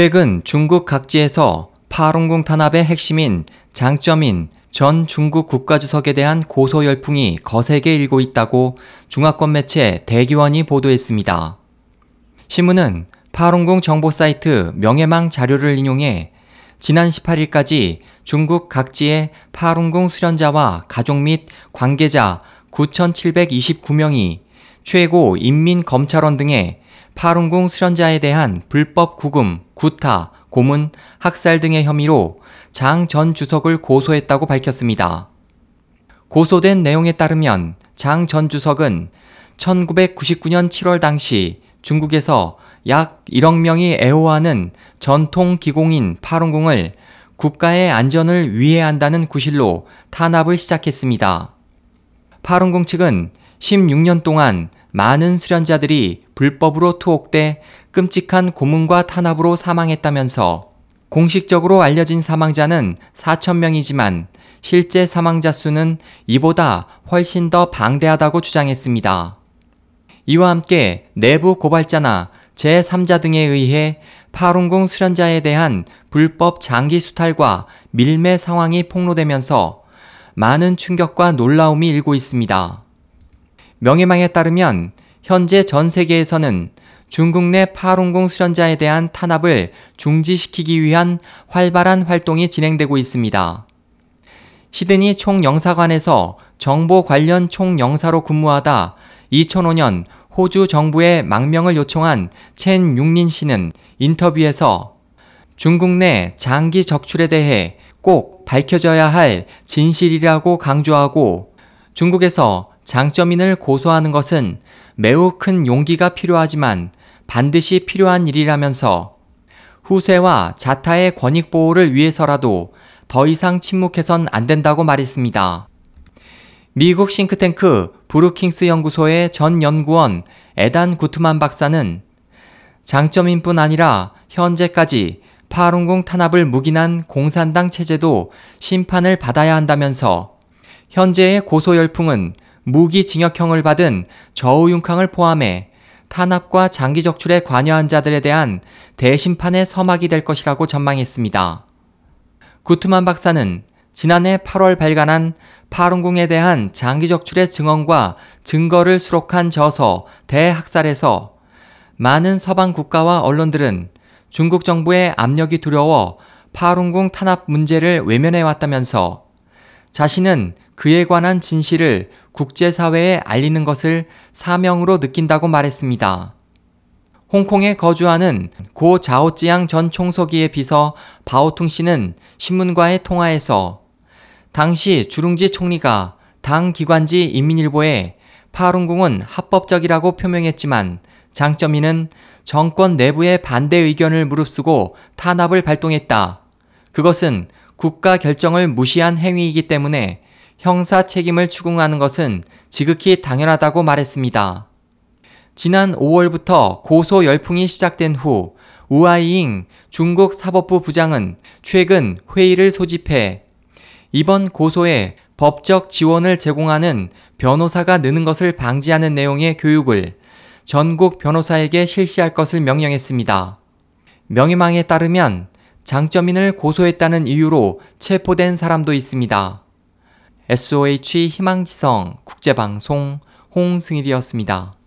최근 중국 각지에서 파룬궁 탄압의 핵심인 장점인 전 중국 국가주석에 대한 고소 열풍이 거세게 일고 있다고 중화권 매체 대기원이 보도했습니다. 신문은 파룬궁 정보 사이트 명예망 자료를 인용해 지난 18일까지 중국 각지의 파룬궁 수련자와 가족 및 관계자 9,729명이 최고 인민검찰원 등의 파룬궁 수련자에 대한 불법 구금, 구타, 고문, 학살 등의 혐의로 장 전 주석을 고소했다고 밝혔습니다. 고소된 내용에 따르면 장 전 주석은 1999년 7월 당시 중국에서 약 1억 명이 애호하는 전통 기공인 파룬궁을 국가의 안전을 위해한다는 구실로 탄압을 시작했습니다. 파룬궁 측은 16년 동안 많은 수련자들이 불법으로 투옥돼 끔찍한 고문과 탄압으로 사망했다면서 공식적으로 알려진 사망자는 4천명이지만 실제 사망자 수는 이보다 훨씬 더 방대하다고 주장했습니다. 이와 함께 내부 고발자나 제3자 등에 의해 파룬궁 수련자에 대한 불법 장기 수탈과 밀매 상황이 폭로되면서 많은 충격과 놀라움이 일고 있습니다. 명예망에 따르면 현재 전 세계에서는 중국 내 파룬궁 수련자에 대한 탄압을 중지시키기 위한 활발한 활동이 진행되고 있습니다. 시드니 총영사관에서 정보 관련 총영사로 근무하다 2005년 호주 정부에 망명을 요청한 첸 육린 씨는 인터뷰에서 중국 내 장기 적출에 대해 꼭 밝혀져야 할 진실이라고 강조하고 중국에서 장점인을 고소하는 것은 매우 큰 용기가 필요하지만 반드시 필요한 일이라면서 후세와 자타의 권익 보호를 위해서라도 더 이상 침묵해선 안 된다고 말했습니다. 미국 싱크탱크 브루킹스 연구소의 전 연구원 에단 구트만 박사는 장점인뿐 아니라 현재까지 파룬궁 탄압을 묵인한 공산당 체제도 심판을 받아야 한다면서 현재의 고소 열풍은 무기징역형을 받은 저우융캉을 포함해 탄압과 장기 적출에 관여한 자들에 대한 대심판의 서막이 될 것이라고 전망했습니다. 구트만 박사는 지난해 8월 발간한 파룬궁에 대한 장기 적출의 증언과 증거를 수록한 저서 대학살에서 많은 서방 국가와 언론들은 중국 정부의 압력이 두려워 파룬궁 탄압 문제를 외면해 왔다면서 자신은 그에 관한 진실을 국제사회에 알리는 것을 사명으로 느낀다고 말했습니다. 홍콩에 거주하는 고 자오찌양 전 총서기의 비서 바오퉁 씨는 신문과의 통화에서 당시 주룽지 총리가 당 기관지 인민일보에 파룬궁은 합법적이라고 표명했지만 장점이는 정권 내부의 반대 의견을 무릅쓰고 탄압을 발동했다. 그것은 국가 결정을 무시한 행위이기 때문에 형사 책임을 추궁하는 것은 지극히 당연하다고 말했습니다. 지난 5월부터 고소 열풍이 시작된 후 우아이잉 중국 사법부 부장은 최근 회의를 소집해 이번 고소에 법적 지원을 제공하는 변호사가 느는 것을 방지하는 내용의 교육을 전국 변호사에게 실시할 것을 명령했습니다. 명예망에 따르면 장점인을 고소했다는 이유로 체포된 사람도 있습니다. SOH 희망지성 국제방송 홍승일이었습니다.